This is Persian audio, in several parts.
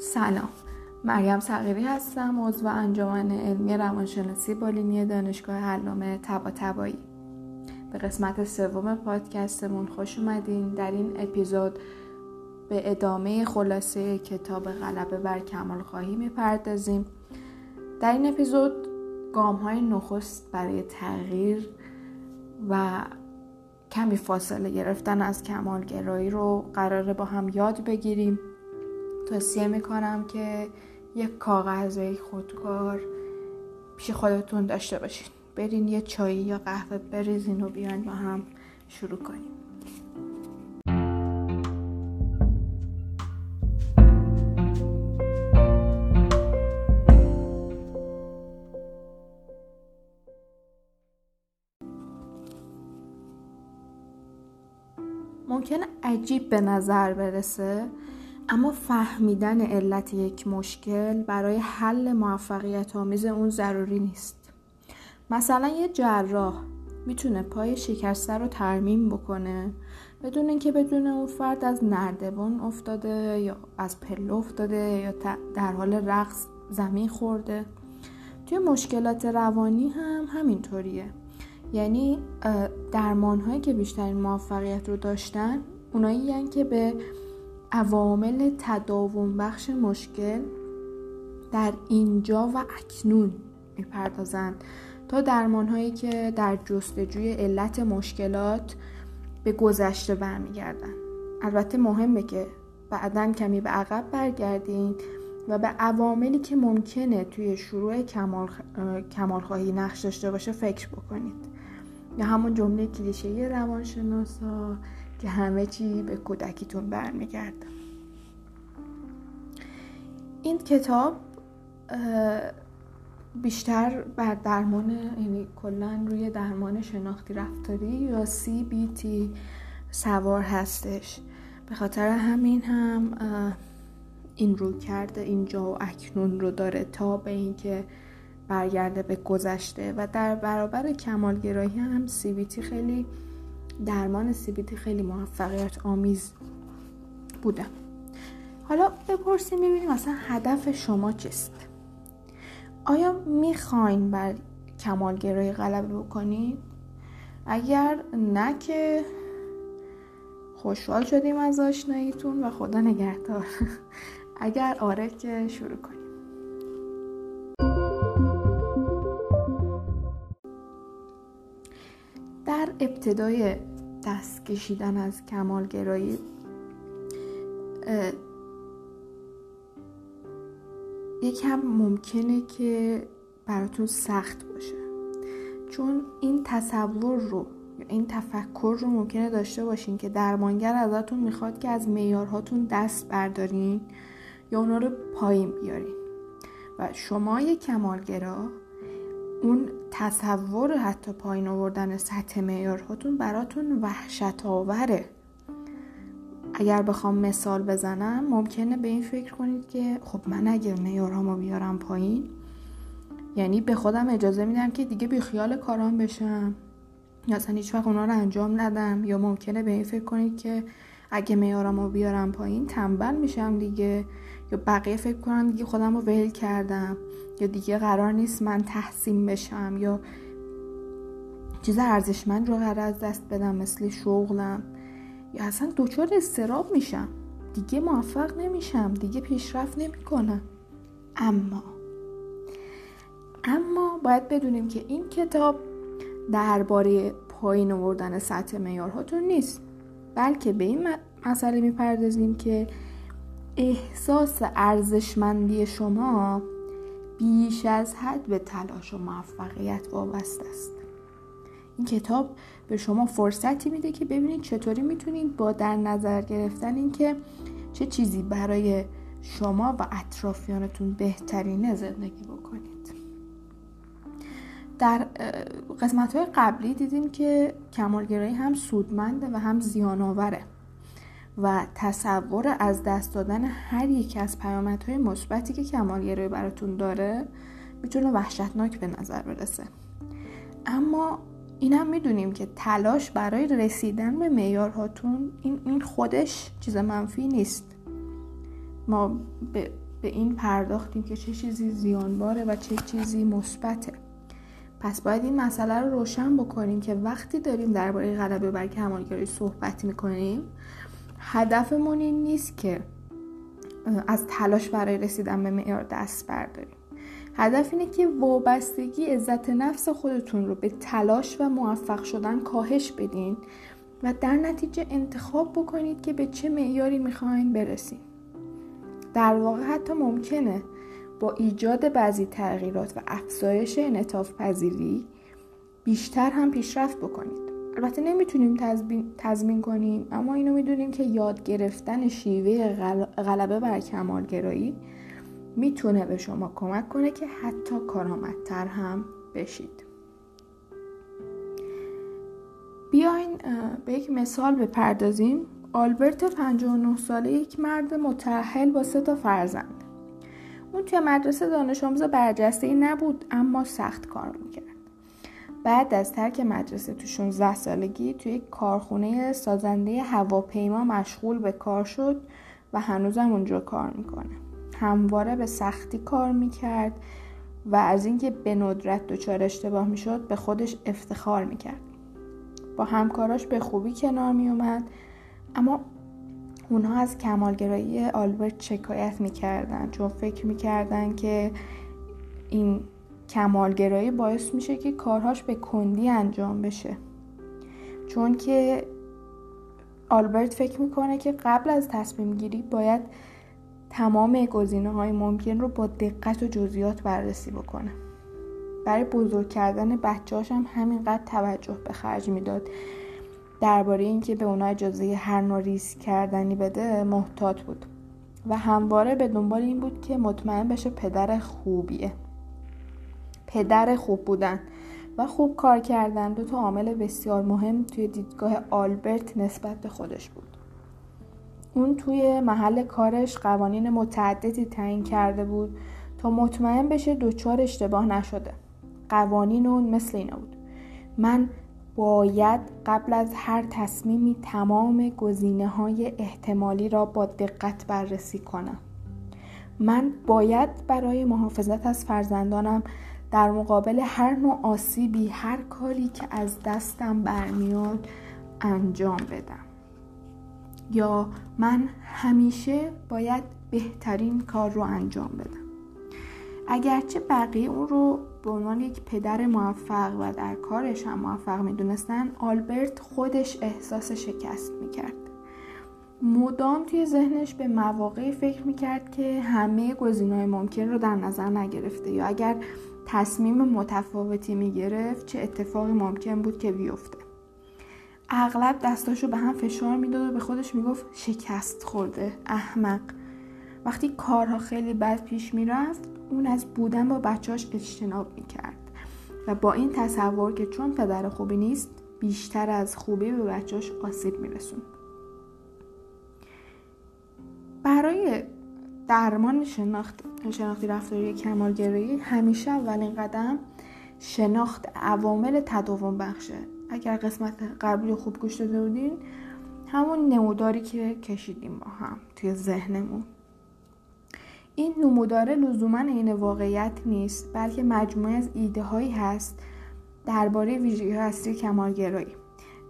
سلام مریم صغیری هستم عضو انجمن علمی روانشناسی بالینی دانشگاه علامه طباطبایی. به قسمت سوم پادکستمون خوش اومدین. در این اپیزود به ادامه خلاصه کتاب غلبه بر کمال خواهی می‌پردازیم. در این اپیزود گام های نخست برای تغییر و کمی فاصله گرفتن از کمالگرایی رو قراره با هم یاد بگیریم. توصیه می‌کنم که یک کاغذ و یک خودکار پیش خودتون داشته باشین. برین یه چایی یا قهوه بریزین و بیاین با هم شروع کنیم. ممکن عجیب به نظر برسه اما فهمیدن علت یک مشکل برای حل موفقیت آمیز اون ضروری نیست. مثلا یه جراح می‌تونه پای شکسته رو ترمیم بکنه بدون اینکه بدون اون فرد از نردبان افتاده یا از پله افتاده یا در حال رقص زمین خورده. توی مشکلات روانی هم همینطوریه. یعنی درمان هایی که بیشترین موفقیت رو داشتن اونایی که به عوامل تداوم بخش مشکل در اینجا و اکنون می‌پردازند تا درمان هایی که در جستجوی علت مشکلات به گذشته برمیگردن البته مهمه که بعدا کمی به عقب برگردین و به عواملی که ممکنه توی شروع کمال, کمال خواهی نقش داشته باشه فکر بکنید. یا همون جمله کلیشه‌ای روانشناسا که همه چی به کودکیتون برمیگرده. این کتاب بیشتر بر درمان یعنی کلا روی درمان شناختی رفتاری یا CBT سوار هستش. به خاطر همین هم این رو کرده اینجا و اکنون رو داره تا به اینکه برگرده به گذشته. و در برابر کمالگرایی هم CBT خیلی درمان CBT خیلی موفقیت آمیز بوده. حالا بپرسیم ببینیم مثلا هدف شما چیست؟ آیا می‌خواین بر کمالگرایی غلبه بکنید اگر نه که خوشحال شدیم از آشناییتون و خدا نگهدار. اگر آره که شروع کنیم. ابتدای دست کشیدن از کمالگرایی یکم ممکنه که براتون سخت باشه. چون این تصور رو یا این تفکر رو ممکنه داشته باشین که درمانگر ازتون می‌خواد که از میارهاتون دست بردارین یا اونا رو پایین بیارین. و شما یک کمالگرا اون تصور حتی پایین آوردن سطح معیارهاتون براتون وحشت آوره اگر بخوام مثال بزنم ممکنه به این فکر کنید که خب من اگر معیارهامو بیارم پایین یعنی به خودم اجازه میدم که دیگه بیخیال کارام بشم. یا اصلا هیچ وقت اونا رو انجام ندم. یا ممکنه به این فکر کنید که اگه معیارامو بیارم پایین تنبل میشم دیگه. یا بقیه فکر کنن دیگه خودم رو ول کردم یا دیگه قرار نیست من تحسین بشم یا چیز ارزشمند رو قرار از دست بدم مثل شغلم. یا اصلا دچار استراب میشم. دیگه موفق نمیشم دیگه پیشرفت نمی‌کنم. اما اما باید بدونیم که این کتاب درباره پایین آوردن سطح معیارهاتون نیست بلکه به این مسئله می‌پردازیم که احساس ارزشمندی شما بیش از حد به تلاش و موفقیت وابسته است. این کتاب به شما فرصتی میده که ببینید چطوری می‌تونید با در نظر گرفتن اینکه چه چیزی برای شما و اطرافیانتون بهترینه زندگی بکنید. در قسمت های قبلی دیدیم که کمالگرایی هم سودمنده و هم زیان آوره و تصور از دست دادن هر یک از پیامدهای مثبتی که کمالگرایی براتون داره می‌تونه وحشتناک به نظر برسه. اما این هم می‌دونیم که تلاش برای رسیدن به معیارهاتون این, این خودش چیز منفی نیست. ما به به این پرداختیم که چه چیزی زیانباره و چه چیزی مثبته. پس باید این مسئله رو روشن بکنیم که وقتی داریم درباره غلبه بر کمالگرایی صحبت می‌کنیم هدفمون این نیست که از تلاش برای رسیدن به معیار دست برداریم. هدف اینه که وابستگی عزت نفس خودتون رو به تلاش و موفق شدن کاهش بدین و در نتیجه انتخاب بکنید که به چه معیاری می‌خواین برسید در واقع حتی ممکنه با ایجاد بعضی تغییرات و افزایش انعطاف پذیری بیشتر هم پیشرفت بکنید. البته نمی‌تونیم تضمین کنیم اما اینو می‌دونیم که یاد گرفتن شیوه غلبه بر کمالگرایی می‌تونه به شما کمک کنه که حتی کارآمدتر هم بشید. بیاین به یک مثال بپردازیم. آلبرت 59 ساله یک مرد متحل با سه تا فرزند. اون توی مدرسه دانش آموز برجسته ای نبود اما سخت کار می‌کرد. بعد از ترک مدرسه تو 16 سالگی توی یک کارخونه سازنده هواپیما مشغول به کار شد و هنوزم اونجا کار می‌کنه. همواره به سختی کار می‌کرد و از اینکه به ندرت دچار اشتباه می‌شد به خودش افتخار می‌کرد. با همکاراش به خوبی کنار میومد اما اونها از کمالگرایی آلبرت شکایت می‌کردن چون فکر می‌کردن که این کمالگرایی باعث میشه که کارهاش به کندی انجام بشه. چون که آلبرت فکر می‌کنه که قبل از تصمیم گیری باید تمام گزینه های ممکن رو با دقت و جزئیات بررسی بکنه. برای بزرگ کردن بچه‌هاش هم همینقدر توجه به خرج می‌داد. درباره اینکه به اونا اجازه هر نوع ریسک کردنی بده محتاط بود. و همواره به دنبال این بود که مطمئن بشه پدر خوبیه. پدر خوب بودن و خوب کار کردن. دو تا عامل بسیار مهم توی دیدگاه آلبرت نسبت به خودش بود. اون توی محل کارش قوانین متعددی تعیین کرده بود تا مطمئن بشه دچار اشتباه نشده. قوانین اون مثل اینا بود. من باید قبل از هر تصمیمی تمام گزینه های احتمالی را با دقت بررسی کنم. من باید برای محافظت از فرزندانم در مقابل هر نوع آسیبی هر کاری که از دستم برمیاد انجام بدم. یا من همیشه باید بهترین کار رو انجام بدم. اگرچه بقیه اون رو به عنوان یک پدر موفق و در کارش هم موفق می‌دونستن آلبرت خودش احساس شکست می‌کرد. مدام توی ذهنش به مواقعی فکر می‌کرد که همه گزینه‌های ممکن رو در نظر نگرفته یا اگر تصمیم متفاوتی می‌گرفت چه اتفاقی ممکن بود که بیفته. اغلب دستاشو به هم فشار می‌داد و به خودش می‌گفت شکست خورده احمق. وقتی کارها خیلی بد پیش می‌رفت اون از بودن با بچهاش اجتناب می‌کرد. و با این تصور که چون پدر خوبی نیست بیشتر از خوبی به بچهاش آسیب میرسون برای درمان شناخت شناختی رفتاری کمالگرایی همیشه اولین قدم شناخت عوامل تداوم بخشه. اگر قسمت قبلی خوب گوش داده بودین همون نموداری که کشیدیم با هم توی ذهنمون. این نموداره لزوما عین واقعیت نیست بلکه مجموعه از ایده هایی هست درباره ویژگی هستی کمالگرایی.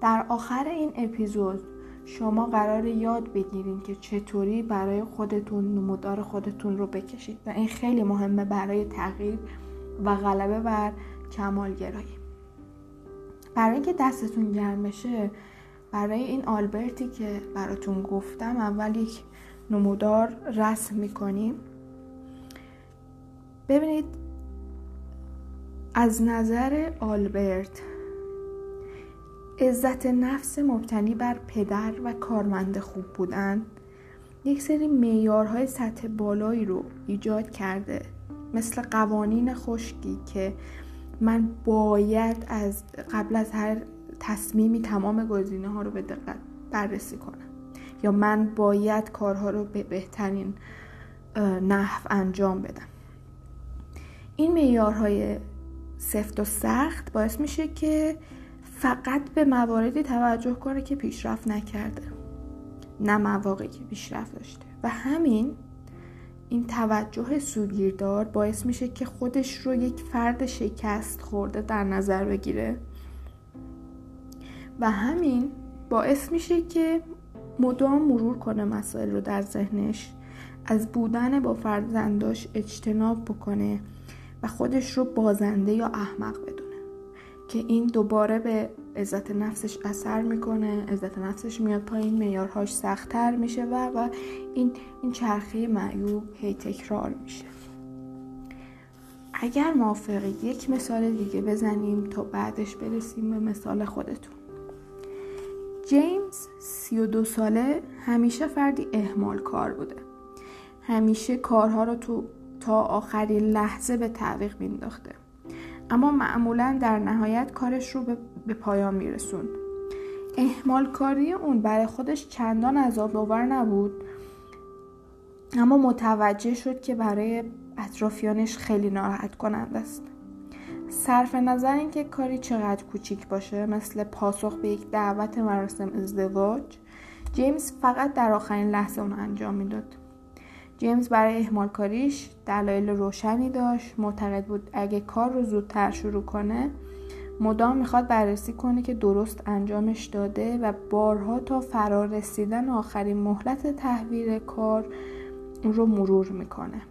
در آخر این اپیزود شما قرار یاد بگیرین که چطوری برای خودتون نمودار خودتون رو بکشید و این خیلی مهمه برای تغییر و غلبه بر کمالگرایی. برای اینکه دستتون گرم بشه برای این آلبرتی که براتون گفتم اول یک نمودار رسم می‌کنیم. ببینید از نظر آلبرت عزت نفس مبتنی بر پدر و کارمند خوب بودن یک سری میارهای سطح بالایی رو ایجاد کرده مثل قوانین خشکی که من باید از قبل از هر تصمیمی تمام گزینه ها رو به دقت بررسی کنم. یا من باید کارها رو به بهترین نحو انجام بدم. این میارهای سفت و سخت باعث میشه که فقط به مواردی توجه کنه که پیشرفت نکرده. نه مواقعی که پیشرفت داشته. و همین این توجه سوگیردار باعث میشه که خودش رو یک فرد شکست خورده در نظر بگیره. و همین باعث میشه که مدام مرور کنه مسائل رو در ذهنش از بودن با فرزنداش اجتناب بکنه و خودش رو بازنده یا احمق بدونه. که این دوباره به عزت نفسش اثر می‌کنه عزت نفسش میاد پایین میارهاش سختتر میشه و و این این چرخه معیوب هی تکرار میشه. اگر موافقید یک مثال دیگه بزنیم تا بعدش برسیم به مثال خودتون. جیمز سی و دو ساله همیشه فردی احمال کار بوده. همیشه کارها رو تو تا آخرین لحظه به تعویق مینداخته اما معمولا در نهایت کارش رو به پایان میرسوند. احمال کاری اون برای خودش چندان عذاب آور نبود اما متوجه شد که برای اطرافیانش خیلی ناراحت کننده است. صرف نظر اینکه کاری چقدر کوچیک باشه مثل پاسخ به یک دعوت مراسم ازدواج جیمز فقط در آخرین لحظه اون انجام می‌داد. جیمز برای احمال کاریش دلایل روشنی داشت. معتقد بود اگه کار رو زودتر شروع کنه مدام می‌خواد بررسی کنه که درست انجامش داده و بارها تا فرار رسیدن آخرین مهلت تحویل کار رو مرور می‌کنه.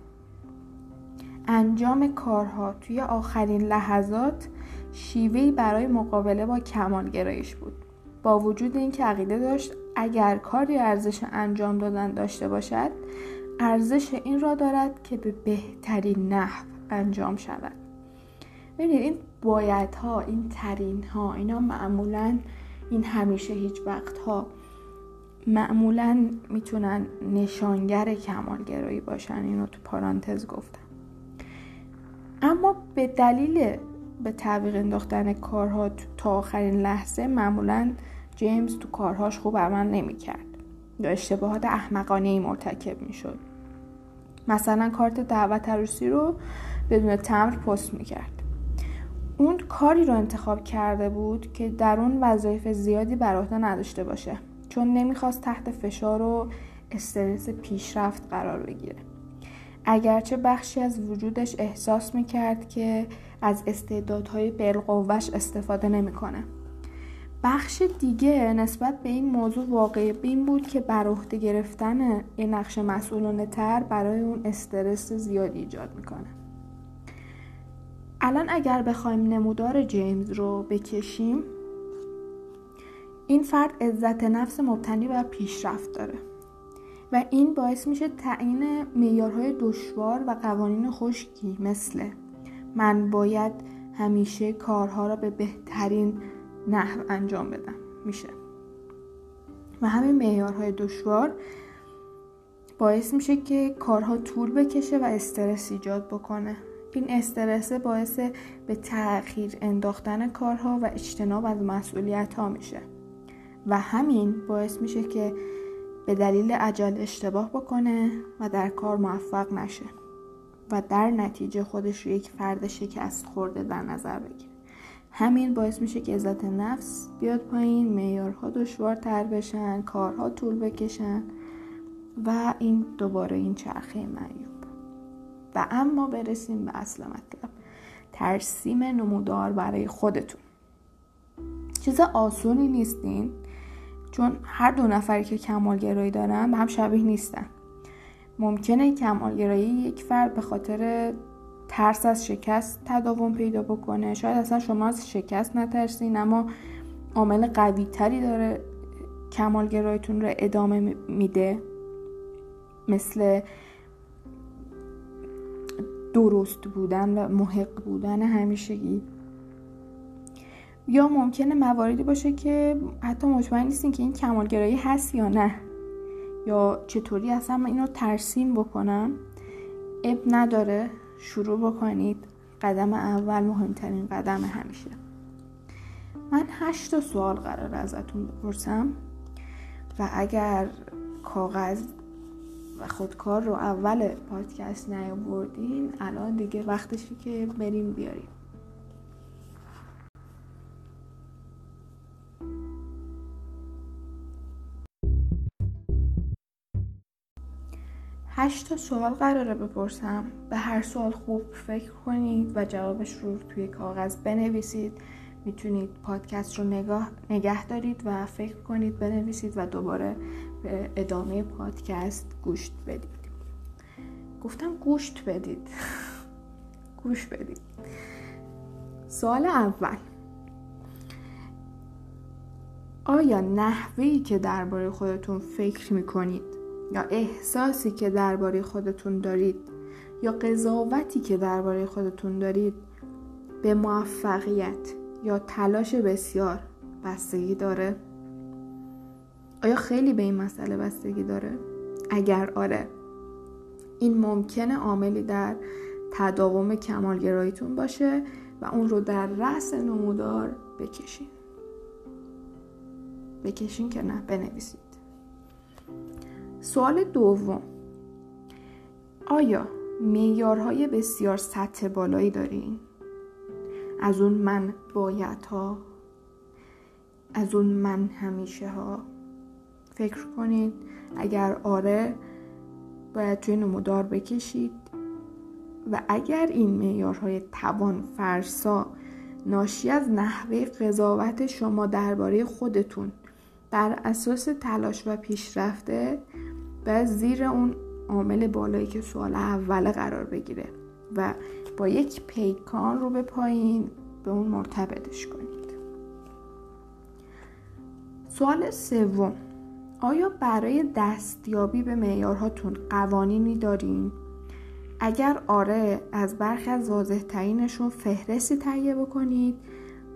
انجام کارها توی آخرین لحظات شیوهی برای مقابله با کمالگرایش بود. با وجود اینکه عقیده داشت اگر کاری ارزش انجام دادن داشته باشد ارزش این را دارد که به بهترین نحو انجام شود. ببینید این بایدها این ترین ها اینا معمولا این همیشه هیچ وقت ها معمولا می‌تونن نشانگر کمالگرایی باشن. اینو تو پارانتز گفتم. اما به دلیل به تعویق انداختن کارها تا آخرین لحظه معمولا جیمز تو کارهاش خوب عمل نمی‌کرد. یا اشتباهات احمقانه ای مرتکب می‌شد. مثلا کارت دعوت عروسی رو بدون تمر پست می‌کرد. اون کاری رو انتخاب کرده بود که در اون وظایف زیادی بر عهده نداشته باشه چون نمی‌خواست تحت فشار و استرس پیشرفت قرار بگیره. اگرچه بخشی از وجودش احساس می‌کرد که از استعدادهای بالقوهش استفاده نمی‌کنه. بخش دیگه نسبت به این موضوع واقعی بین بود که بر عهده گرفتن یه نقش مسئولانه تر برای اون استرس زیادی ایجاد می‌کنه. الان اگر بخوایم نمودار جیمز رو بکشیم این فرد عزت نفس مبتنی بر پیشرفت داره و این باعث میشه تعیین معیارهای دشوار و قوانین خشکی مثل من باید همیشه کارها را به بهترین نحو انجام بدم. میشه. و همین معیارهای دشوار باعث میشه که کارها طول بکشه و استرس ایجاد بکنه. این استرس باعث به تأخیر انداختن کارها و اجتناب از مسئولیت ها میشه. و همین باعث میشه که به دلیل عجل اشتباه بکنه و در کار موفق نشه. و در نتیجه خودش رو یک فرد شکست خورده در نظر بگیره. همین باعث میشه که عزت نفس بیاد پایین معیارها دشوارتر بشن کارها طول بکشن و این دوباره این چرخه معیوب. و اما برسیم به اصل مطلب. ترسیم نمودار برای خودتون. چیز آسونی نیستین چون هر دو نفری که کمالگرایی دارن به هم شبیه نیستن. ممکنه کمالگرایی یک فرد به خاطر ترس از شکست تداوم پیدا بکنه. شاید اصلا شما از شکست نترسین اما عامل قوی تری داره کمالگرایتون رو ادامه میده. مثل درست بودن و محق بودن همیشگی. یا ممکنه مواردی باشه که حتی مطمئن نیستین که این کمالگرایی هست یا نه. یا چطوری اصلا من اینو ترسیم بکنم. اب نداره. شروع بکنید. قدم اول مهمترین قدم همیشه. من هشت سوال قرار ازتون بپرسم و اگر کاغذ و خودکار رو اول پادکست نیاوردین الان دیگه وقتشی که بریم بیاریم. هشت تا سوال قراره بپرسم. به هر سوال خوب فکر کنید و جوابش رو توی کاغذ بنویسید. می‌تونید پادکست رو نگاه نگه دارید و فکر کنید بنویسید و دوباره به ادامه پادکست گوشت بدید. گفتم گوشت بدید. گوش بدید. سوال اول. آیا نحوی که درباره خودتون فکر می‌کنید یا احساسی که درباره خودتون دارید یا قضاوتی که درباره خودتون دارید به موفقیت یا تلاش بسیار بستگی داره؟ آیا خیلی به این مسئله بستگی داره؟ اگر آره این ممکنه عاملی در تداوم کمالگراییتون باشه و اون رو در رأس نمودار بکشین بکشین که نه بنویسید سوال دوم. آیا میارهای بسیار سطح بالایی دارین؟ از اون من باید ها از اون من همیشه ها فکر کنید اگر آره باید توی نمودار بکشید. و اگر این معیارهای توان فرسا ناشی از نحوه قضاوت شما درباره خودتون بر اساس تلاش و پیشرفته و زیر اون عامل بالایی که سوال اول قرار بگیره و با یک پیکان رو به پایین به اون مرتبطش کنید. سوال سوم. آیا برای دستیابی به معیارهاتون قوانینی دارین؟ اگر آره از برخی از واضح ترینشون فهرستی تهیه بکنید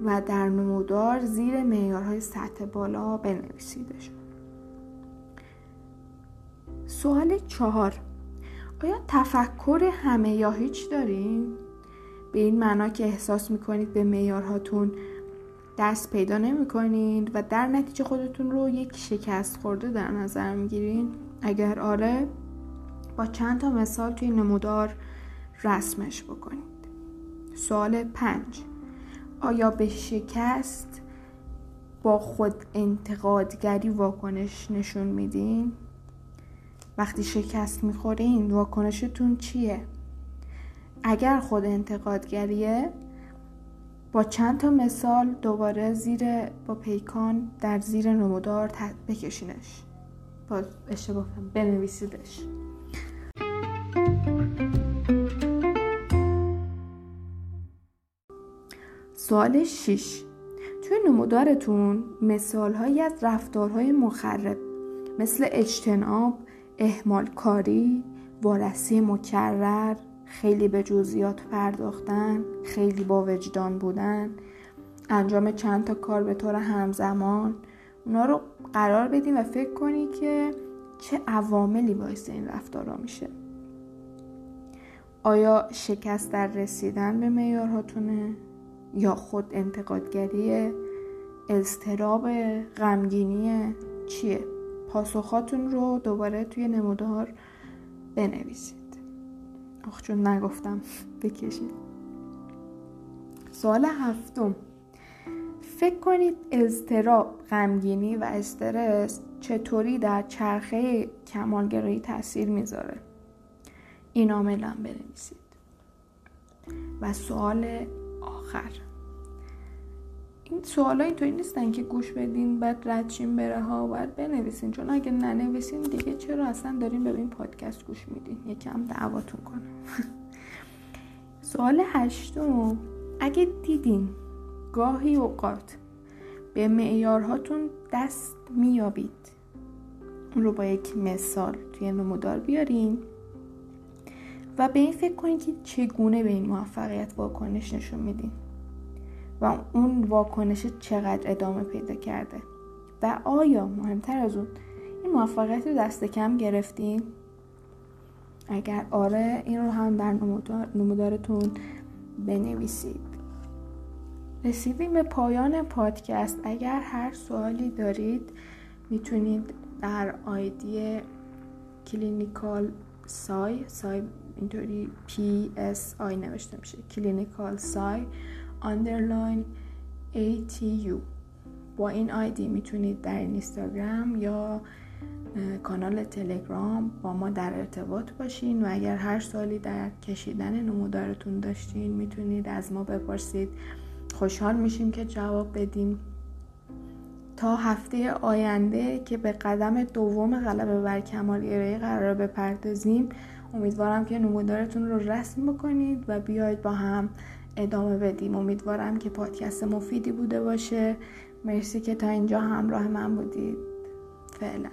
و در نمودار زیر معیارهای سطح بالا بنویسیدش سوال چهار آیا تفکر همه یا هیچ دارین؟ به این معنا که احساس می‌کنید به معیارهاتون دست پیدا نمی کنید و در نتیجه خودتون رو یک شکست خورده در نظر می‌گیرین اگر آره با چند تا مثال توی نمودار رسمش بکنید سوال پنج آیا به شکست با خود انتقادگری واکنش نشون میدین؟ وقتی شکست می‌خورین واکنشتون چیه؟ اگر خود انتقادگریه با چند تا مثال دوباره زیر با پیکان در زیر نمودار بکشینش. با اشتباه بنویسیدش. سوال 6 توی نمودارتون مثال هایی از رفتارهای مخرب مثل اجتناب، احمال کاری، وارسی مکرر، خیلی به جزئیات پرداختن، خیلی با وجدان بودن، انجام چند تا کار به طور همزمان. اونا رو قرار بدیم و فکر کنی که چه عواملی باعث این رفتارا میشه. آیا شکست در رسیدن به معیارهاتونه؟ یا خود انتقادگری؟ اضطراب غمگینی چیه؟ پاسخاتون رو دوباره توی نمودار بنویسید. آخ چون نگفتم. بکشید. سوال هفتم. فکر کنید اضطراب غمگینی و استرس چطوری در چرخه کمالگرایی تاثیر می‌ذاره؟ این عاملا بنویسید. و سوال آخر. این سوال اینطوری نیستن که گوش بدین بعد ردشین بره ها باید بنویسین. چون اگه ننویسین دیگه چرا اصلا دارین به این پادکست گوش میدین؟ یکم دعواتون کنم. سوال هشتم. اگه دیدین گاهی اوقات به معیارهاتون دست میابید اون رو با یک مثال توی نمودار بیارین و به این فکر کنید که چگونه به این موفقیت واکنش نشون میدین. و اون واکنش چقدر ادامه پیدا کرده. و آیا مهمتر از اون این موفقیت رو دست کم گرفتین؟ اگر آره این رو هم در نمودارتون بنویسید. رسیدیم به پایان پادکست. اگر هر سوالی دارید می‌تونید در ID clinical psi psi اینطوری P S I نوشته میشه. clinical psi underline ATU با این ID می‌تونید در اینستاگرام یا کانال تلگرام با ما در ارتباط باشین و اگر هر سالی در کشیدن نمودارتون داشتین می‌تونید از ما بپرسید. خوشحال میشیم که جواب بدیم تا هفته آینده که به قدم دوم غلبه بر کمالگرایی قرار بپردازیم امیدوارم که نمودارتون رو رسم بکنید و بیاید با هم ادامه بدیم. امیدوارم که پادکست مفیدی بوده باشه. مرسی که تا اینجا همراه من بودید. فعلا.